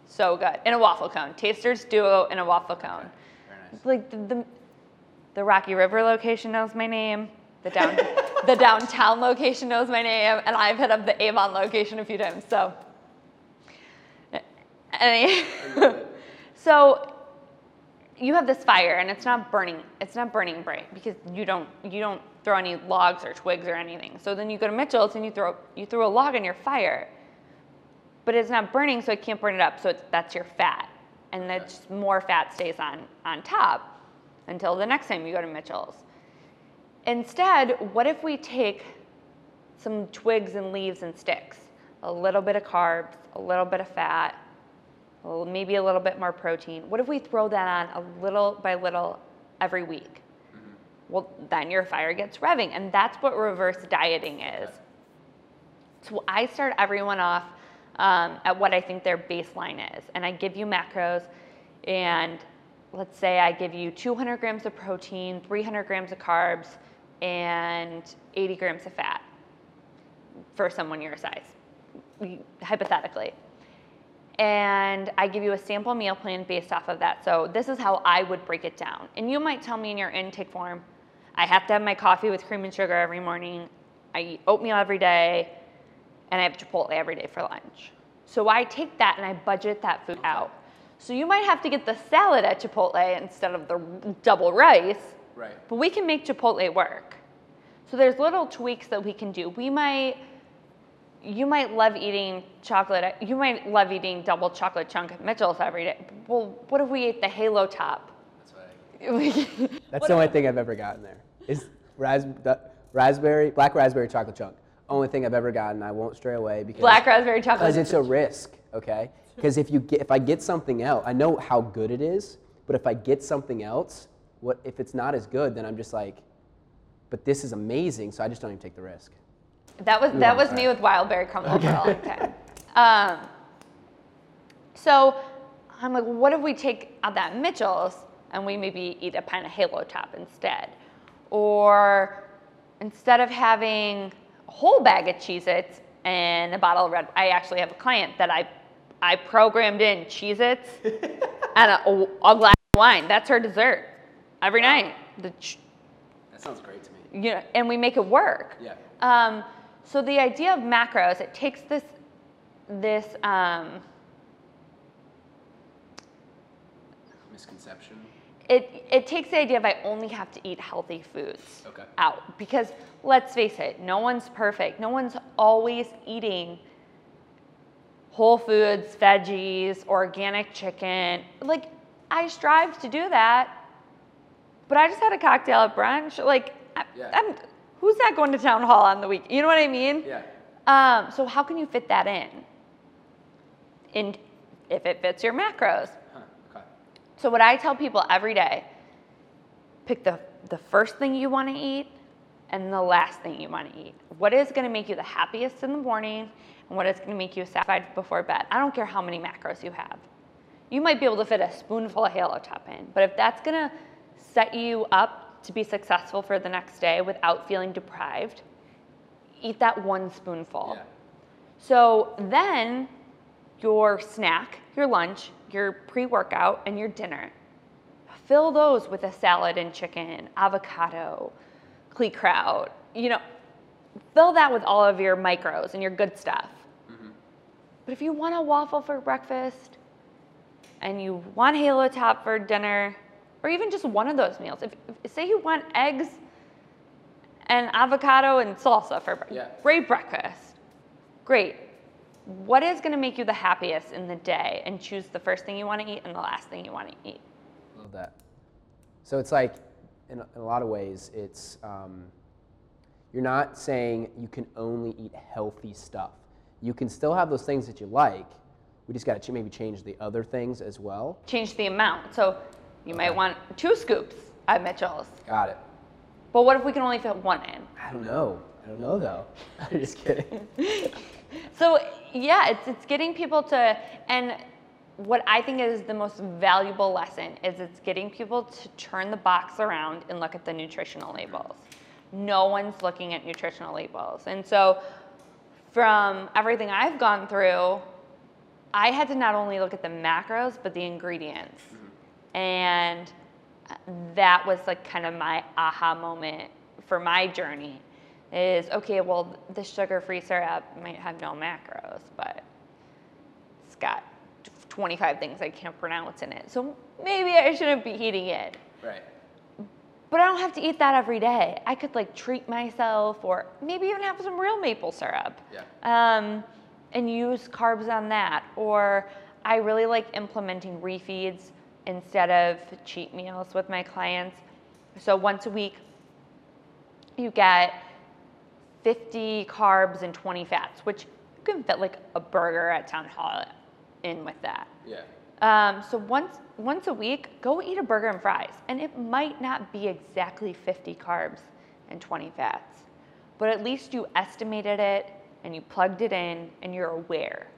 so good in a waffle cone. Tasters Duo in a waffle cone. Very nice. like the, the, the Rocky River location knows my name. The down the downtown location knows my name, and I've hit up the Avon location a few times. So, any, so you have this fire, and it's not burning. It's not burning bright because you don't you don't throw any logs or twigs or anything. So then you go to Mitchell's and you throw you throw a log on your fire, but it's not burning, so it can't burn it up. So it's, that's your fat, and that's more fat stays on on top until the next time you go to Mitchell's. Instead, what if we take some twigs and leaves and sticks, a little bit of carbs, a little bit of fat, maybe a little bit more protein. What if we throw that on a little by little every week? Well, then your fire gets revving, and that's what reverse dieting is. So I start everyone off um, at what I think their baseline is, and I give you macros, and let's say I give you 200 grams of protein, 300 grams of carbs, and 80 grams of fat for someone your size, hypothetically. And I give you a sample meal plan based off of that. So this is how I would break it down. And you might tell me in your intake form, I have to have my coffee with cream and sugar every morning. I eat oatmeal every day, and I have Chipotle every day for lunch. So I take that and I budget that food out. So you might have to get the salad at Chipotle instead of the double rice, Right. but we can make Chipotle work. So there's little tweaks that we can do. We might, you might love eating chocolate. You might love eating double chocolate chunk at Mitchell's every day. Well, what if we ate the Halo Top? That's what That's the only thing I've ever gotten there. Is ras- the raspberry, black raspberry chocolate chunk. Only thing I've ever gotten. I won't stray away because Black raspberry chocolate. because it's a risk. Okay. Because if you get, if I get something else, I know how good it is. But if I get something else, what if it's not as good? Then I'm just like, but this is amazing. So I just don't even take the risk. That was that was me with wild berry crumble for a long time. Um, so I'm like, what if we take out that Mitchell's and we maybe eat a pint of Halo Top instead, or instead of having a whole bag of Cheez-Its and a bottle of red, I actually have a client that I I programmed in Cheez-Its and a, a glass of wine. That's her dessert every night. The ch- That sounds great to me. you know, and we make it work. Yeah. Um, so the idea of macros, it takes this, this, um, Misconception. it, it takes the idea of I only have to eat healthy foods Okay. out because let's face it, no one's perfect. No one's always eating whole foods, veggies, organic chicken. Like I strive to do that, but I just had a cocktail at brunch. Like I, Yeah. I'm, who's not going to town hall on the week? You know what I mean? Yeah. Um, so how can you fit that in? And if it fits your macros. Huh. Okay. So what I tell people every day, pick the, the first thing you want to eat and the last thing you want to eat. What is going to make you the happiest in the morning and what is going to make you satisfied before bed. I don't care how many macros you have. You might be able to fit a spoonful of Halo Top in, but if that's going to set you up to be successful for the next day without feeling deprived, eat that one spoonful. Yeah. So then your snack, your lunch, your pre workout, and your dinner, fill those with a salad and chicken, avocado, Klee kraut. You know, fill that with all of your micros and your good stuff. Mm-hmm. But if you want a waffle for breakfast and you want Halo Top for dinner, or even just one of those meals, if, if say you want eggs and avocado and salsa for breakfast, Yeah. great breakfast, great. what is going to make you the happiest in the day and choose the first thing you want to eat and the last thing you want to eat. Love that. So it's like, in a, in a lot of ways, it's um, you're not saying you can only eat healthy stuff. You can still have those things that you like. We just got to ch- maybe change the other things as well. Change the amount. So you might want two scoops at Mitchell's. Got it. But what if we can only fit one in? I don't know. I don't know though. I'm just kidding. So yeah, it's it's getting people to and what I think is the most valuable lesson is it's getting people to turn the box around and look at the nutritional labels. No one's looking at nutritional labels. And so from everything I've gone through, I had to not only look at the macros but the ingredients. And that was like kind of my aha moment for my journey is okay, well, the sugar free syrup might have no macros, but it's got 25 things I can't pronounce in it. So maybe I shouldn't be eating it. Right. But I don't have to eat that every day. I could like treat myself or maybe even have some real maple syrup. Yeah. Um, and use carbs on that. Or I really like implementing refeeds instead of cheat meals with my clients. So once a week, you get 50 carbs and 20 fats, which you can fit like a burger at Town Hall in with that. Yeah. Um, so once once a week, go eat a burger and fries, and it might not be exactly 50 carbs and 20 fats, but at least you estimated it and you plugged it in, and you're aware.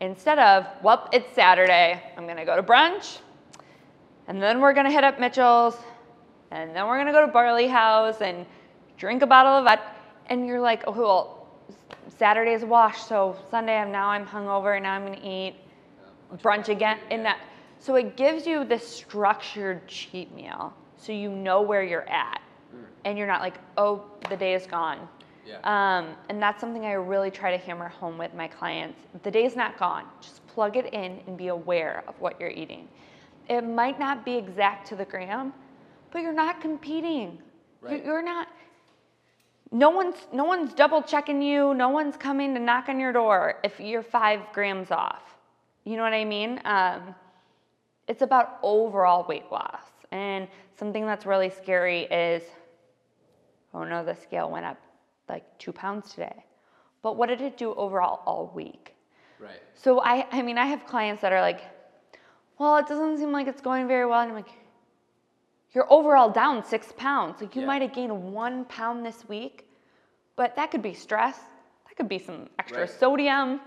Instead of, well, it's Saturday, I'm gonna go to brunch, and then we're gonna hit up Mitchell's, and then we're gonna go to Barley House and drink a bottle of vodka, and you're like, oh, well, Saturday's wash, so Sunday I'm now I'm hungover, and now I'm gonna eat brunch again in that so it gives you this structured cheat meal so you know where you're at mm. and you're not like oh the day is gone Yeah. um, and that's something i really try to hammer home with my clients. The day's not gone. Just plug it in and be aware of what you're eating. It might not be exact to the gram but you're not competing. Right. you're not no one's no one's double checking you. No one's coming to knock on your door if you're five grams off. You know what i mean? Um, it's about overall weight loss. And something that's really scary is oh no the scale went up like two pounds today. But what did it do overall all week? Right. so i i mean i have clients that are like well it doesn't seem like it's going very well. And i'm like you're overall down six pounds. Like you Yeah. might have gained one pound this week but that could be stress. That could be some extra Right. sodium.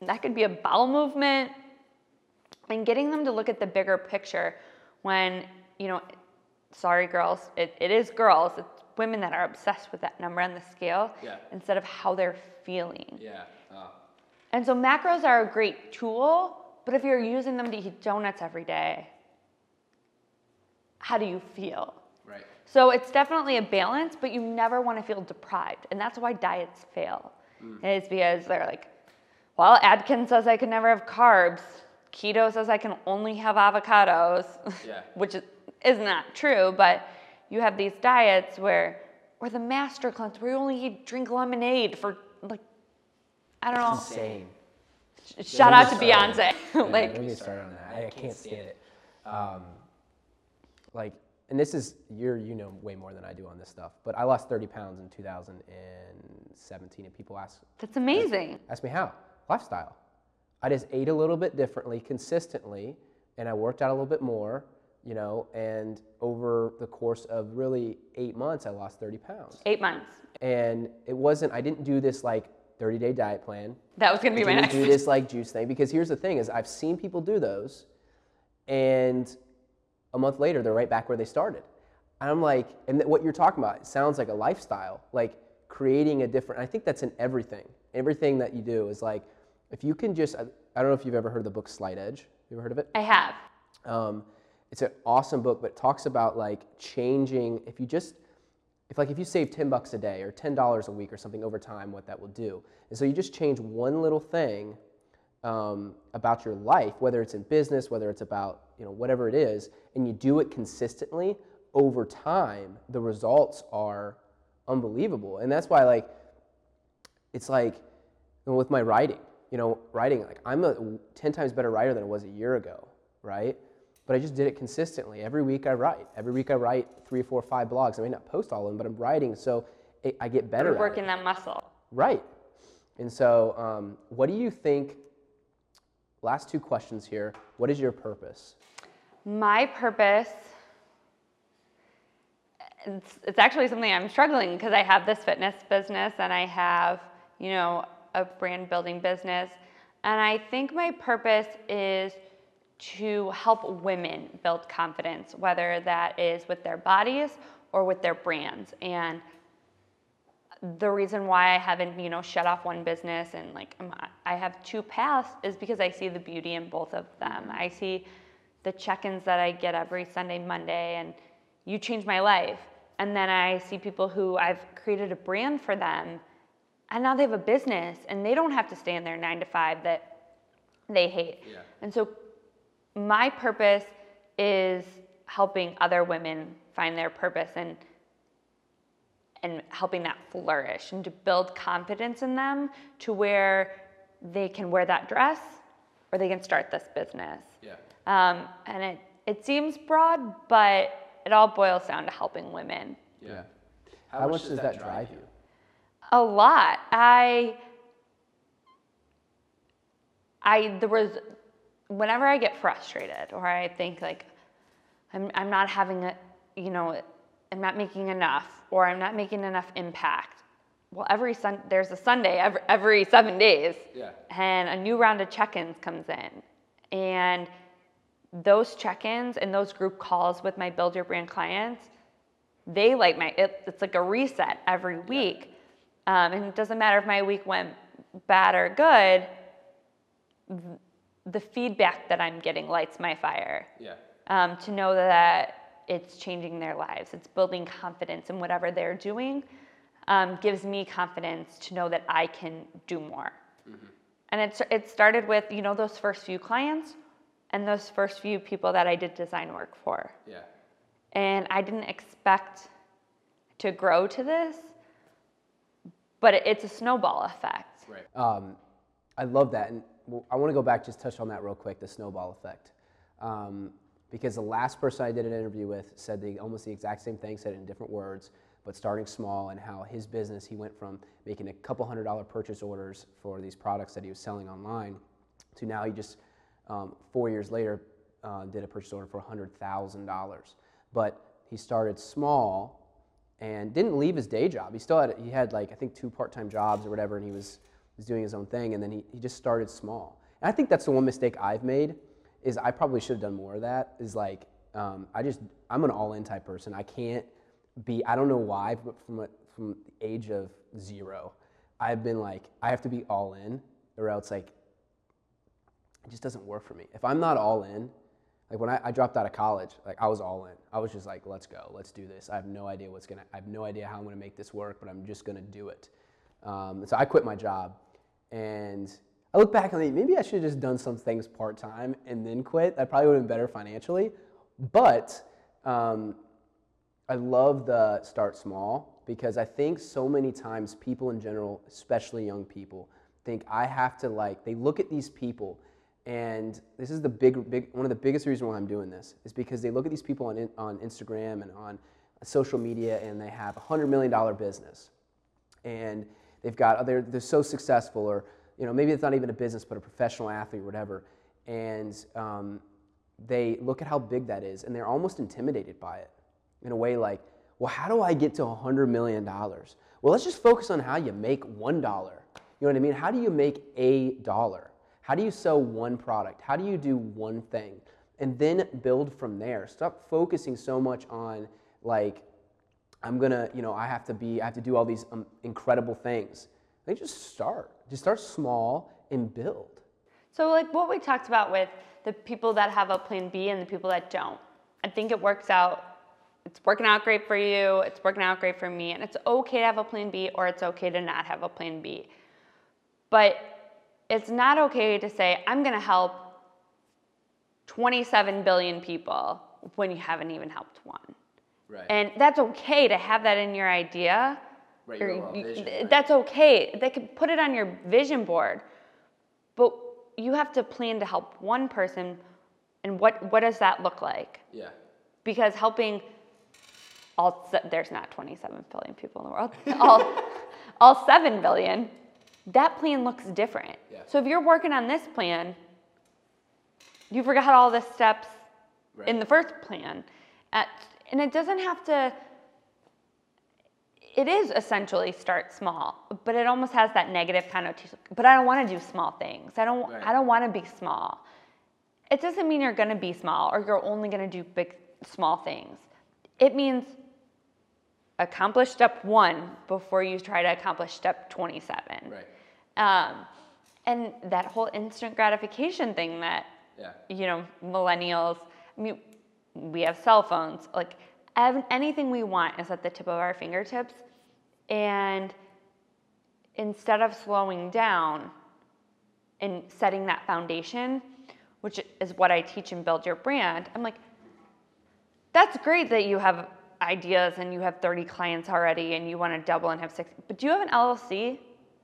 That could be a bowel movement. And getting them to look at the bigger picture when you know sorry girls it, it is girls. It's women that are obsessed with that number on the scale Yeah. instead of how they're feeling Yeah. Oh. and so macros are a great tool but if you're using them to eat donuts every day how do you feel Right. so it's definitely a balance, but you never want to feel deprived. And that's why diets fail. Mm. It's because they're like, well, Atkins says I can never have carbs. Keto says I can only have avocados, Yeah. which is, is not true. But you have these diets where, or the master cleanse where you only eat, drink lemonade for like, I don't know. Insane. Shout out to Sorry. Beyonce. Yeah, like, let me start on that. I, I can't stand it. Um, like, and this is you're you know way more than I do on this stuff. But I lost 30 pounds in 2017, and people ask that's amazing. ask me how lifestyle. I just ate a little bit differently, consistently, and I worked out a little bit more. You know, and over the course of really eight months, I lost 30 pounds. Eight months. And it wasn't. I didn't do this like 30 day diet plan. That was going to be my didn't next. do this like juice thing because here's the thing is I've seen people do those and a month later they're right back where they started. And I'm like, and what you're talking about sounds like a lifestyle, like creating a different. I think that's in everything. Everything that you do is like, if you can just, I, I don't know if you've ever heard of the book Slight Edge. You ever heard of it? I have. Um, it's an awesome book, but it talks about like changing. If you just, if like if you save ten bucks a day or ten dollars a week or something over time, what that will do. And so you just change one little thing um, about your life, whether it's in business, whether it's about you know whatever it is, and you do it consistently over time. The results are unbelievable, and that's why like it's like with my writing, you know, writing, like I'm a 10 times better writer than I was a year ago, right? But I just did it consistently. Every week I write. Every week I write three, four, five blogs. I may not post all of them, but I'm writing, so it, I get better. You're at working that muscle. Right. And so, um, what do you think? Last two questions here. What is your purpose? My purpose, it's, it's actually something I'm struggling because I have this fitness business and I have, you know, a brand building business. And I think my purpose is to help women build confidence, whether that is with their bodies or with their brands. And the reason why I haven't, you know, shut off one business and like I'm, have two paths is because I see the beauty in both of them. I see the check-ins that I get every Sunday, Monday, and you change my life. And then I see people who I've created a brand for them, and now they have a business, and they don't have to stay in their nine to five that they hate. Yeah. And so, my purpose is helping other women find their purpose and and helping that flourish and to build confidence in them to where they can wear that dress or they can start this business. Yeah. Um, and it, it seems broad, but it all boils down to helping women. Yeah. How, much, does that drive you? A lot. I, I, there was, whenever I get frustrated or I think like, I'm, I'm not having a, you know, I'm not making enough or I'm not making enough impact. Well, every sun, there's a Sunday every, every seven days. Yeah. And a new round of check-ins comes in. And those check-ins and those group calls with my build your brand clients, they like my, it, it's like a reset every week. Um, and it doesn't matter if my week went bad or good, the feedback that I'm getting lights my fire Yeah. um, to know that it's changing their lives. It's building confidence in whatever they're doing. Um, gives me confidence to know that I can do more. And it's, it started with you know those first few clients and those first few people that I did design work for. Yeah. And I didn't expect to grow to this, but it's a snowball effect. Right. Um, I love that, and I want to go back just touch on that real quick, the snowball effect, um, because the last person I did an interview with said the almost the exact same thing, said it in different words, but starting small, and how his business he went from making a couple hundred dollar purchase orders for these products that he was selling online, to now he just um, four years later uh, did a purchase order for hundred thousand dollars, but he started small and didn't leave his day job. He still had he had like I think two part-time jobs or whatever, and he was was doing his own thing. And then he, he just started small. And I think that's the one mistake I've made is I probably should have done more of that. Is like um, I just I'm an all-in type person. I can't be I don't know why, but from a, from the age of zero, I've been like I have to be all in, or else like it just doesn't work for me. If I'm not all in, like when I, I dropped out of college, like I was all in. I was just like, let's go, let's do this. I have no idea what's gonna, I have no idea how I'm gonna make this work, but I'm just gonna do it. Um, so I quit my job, and I look back and think maybe I should have just done some things part time and then quit. That probably would have been better financially. But um, I love the start small because I think so many times people in general, especially young people, think I have to like. They look at these people and this is the big, big one of the biggest reasons why I'm doing this is because they look at these people on, on Instagram and on social media and they have a hundred million dollar business, and they've got they're they're so successful or you know maybe it's not even a business but a professional athlete or whatever, and um, they look at how big that is and they're almost intimidated by it in a way like, well, how do I get to a hundred million dollars? Well, let's just focus on how you make one dollar. You know what I mean? How do you make a dollar? How do you sell one product? How do you do one thing? And then build from there. Stop focusing so much on like, I'm gonna, you know, I have to be, I have to do all these um, incredible things. Like just start. Just start small and build. So, like what we talked about with the people that have a plan B and the people that don't, I think it works out. It's working out great for you, it's working out great for me, and it's okay to have a plan B or it's okay to not have a plan B. But it's not okay to say, I'm gonna help 27 billion people when you haven't even helped one. Right. And that's okay to have that in your idea, Right, your vision, th- right. That's okay. They could put it on your vision board, but you have to plan to help one person, and what what does that look like? Yeah. Because helping all se- there's not 27 billion people in the world, all all seven billion, that plan looks different. Yeah. So if you're working on this plan, you forgot all the steps Right. in the first plan, At, and it doesn't have to it is essentially start small, but it almost has that negative connotation. But I don't want to do small things. I don't. Right. I don't want to be small. It doesn't mean you're going to be small or you're only going to do big, small things. It means accomplish step one before you try to accomplish step 27. Right. Um, and that whole instant gratification thing that Yeah. you know, millennials, I mean, we have cell phones. Like, ev- anything we want is at the tip of our fingertips. And instead of slowing down and setting that foundation, which is what I teach and build your brand, I'm like, that's great that you have ideas and you have 30 clients already and you want to double and have six, but do you have an LLC?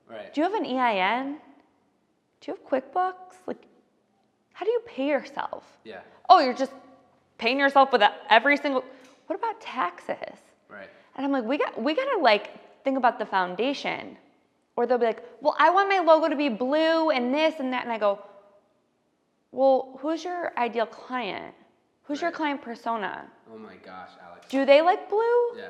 Right. Do you have an EIN? Do you have QuickBooks? Like, how do you pay yourself? Yeah. Oh, you're just paying yourself with every single. What about taxes? Right. And I'm like, we got we gotta like think about the foundation. Or they'll be like, well, I want my logo to be blue and this and that, and I go, well, who's your ideal client? Who's your client persona? Oh my gosh, Alex. Do they like blue? Yeah.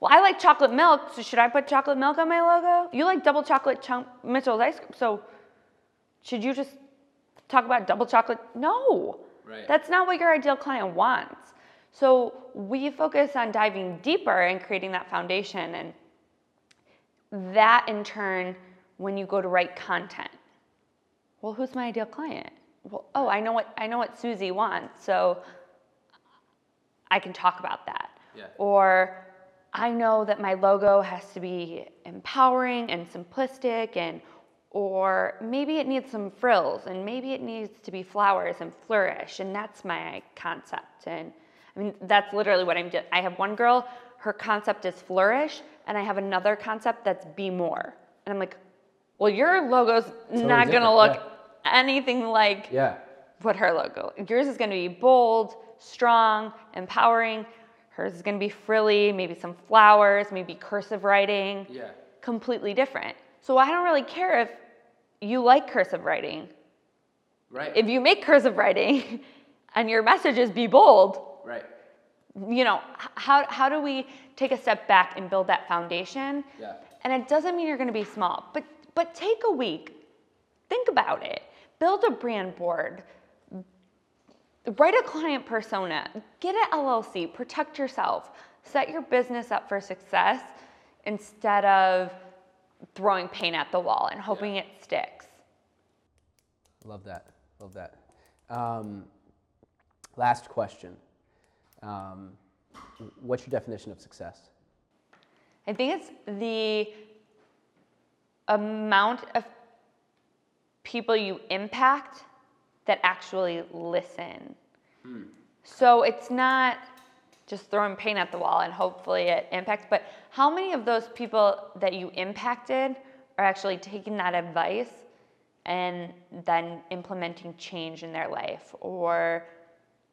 Well, I like chocolate milk, so should I put chocolate milk on my logo? You like double chocolate chunk Mitchell's ice cream, so should you just talk about double chocolate? No. Right. That's not what your ideal client wants. So we focus on diving deeper and creating that foundation and that in turn when you go to write content. Well, who's my ideal client? Well, oh, I know what I know what Susie wants. So I can talk about that. Yeah. Or I know that my logo has to be empowering and simplistic and or maybe it needs some frills and maybe it needs to be flowers and flourish and that's my concept and I mean that's literally what I'm doing. I have one girl, her concept is flourish and I have another concept that's be more. And I'm like, well your logo's not going to look anything like Yeah. what her logo. Yours is going to be bold, strong, empowering. Hers is going to be frilly, maybe some flowers, maybe cursive writing. Yeah. Completely different. So I don't really care if you like cursive writing. Right. If you make cursive writing and your message is be bold, right. you know, how, how do we take a step back and build that foundation? Yeah. And it doesn't mean you're going to be small, but but take a week. Think about it. Build a brand board. Write a client persona. Get an LLC. Protect yourself. Set your business up for success instead of throwing paint at the wall and hoping it sticks. Love that. Love that. Um, last question. Um, what's your definition of success? I think it's the amount of people you impact that actually listen. So it's not just throwing paint at the wall and hopefully it impacts, but how many of those people that you impacted are actually taking that advice and then implementing change in their life? Or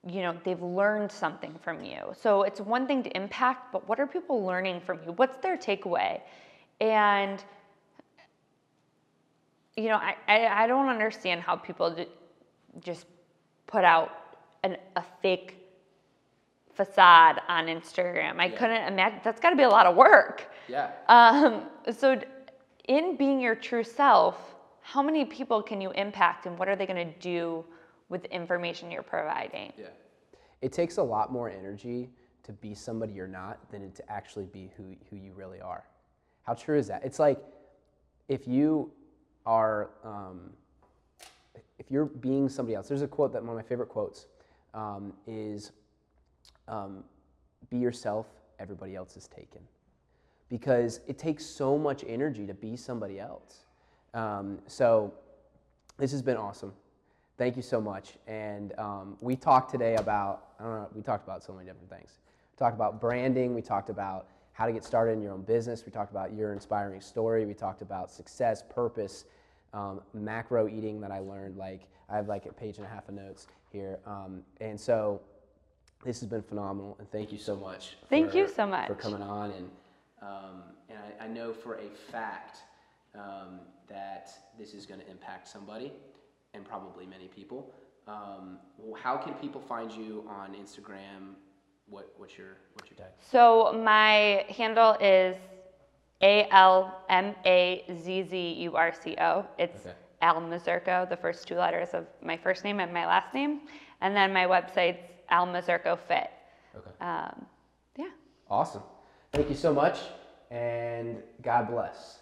you know they've learned something from you. So it's one thing to impact but what are people learning from you? What's their takeaway? And you know i, I, I don't understand how people just put out an, a fake facade on instagram i Yeah. couldn't imagine that's got to be a lot of work Yeah. um, so, in being your true self, how many people can you impact and what are they going to do with the information you're providing? Yeah. It takes a lot more energy to be somebody you're not than it to actually be who, who you really are. How true is that? It's like if you are, um, if you're being somebody else, there's a quote that one of my favorite quotes um, is um, be yourself, everybody else is taken. Because it takes so much energy to be somebody else. Um, so this has been awesome. Thank you so much. And um, we talked today about, I don't know, we talked about so many different things. We talked about branding, we talked about how to get started in your own business. We talked about your inspiring story. We talked about success, purpose, um, macro eating that I learned. Like I have like a page and a half of notes here, um, and so this has been phenomenal. And thank you so much. Thank for- you so much. for coming on. And um, and I, I know for a fact um, that this is going to impact somebody, and probably many people. Um, how can people find you on Instagram? What what's your what's your tag? So my handle is A L M A Z Z U R C O. It's Okay. Al Mazzurco, the first two letters of my first name and my last name. And then my website's Al Mazzurco Fit. Okay. Um, yeah. Awesome. Thank you so much, and God bless.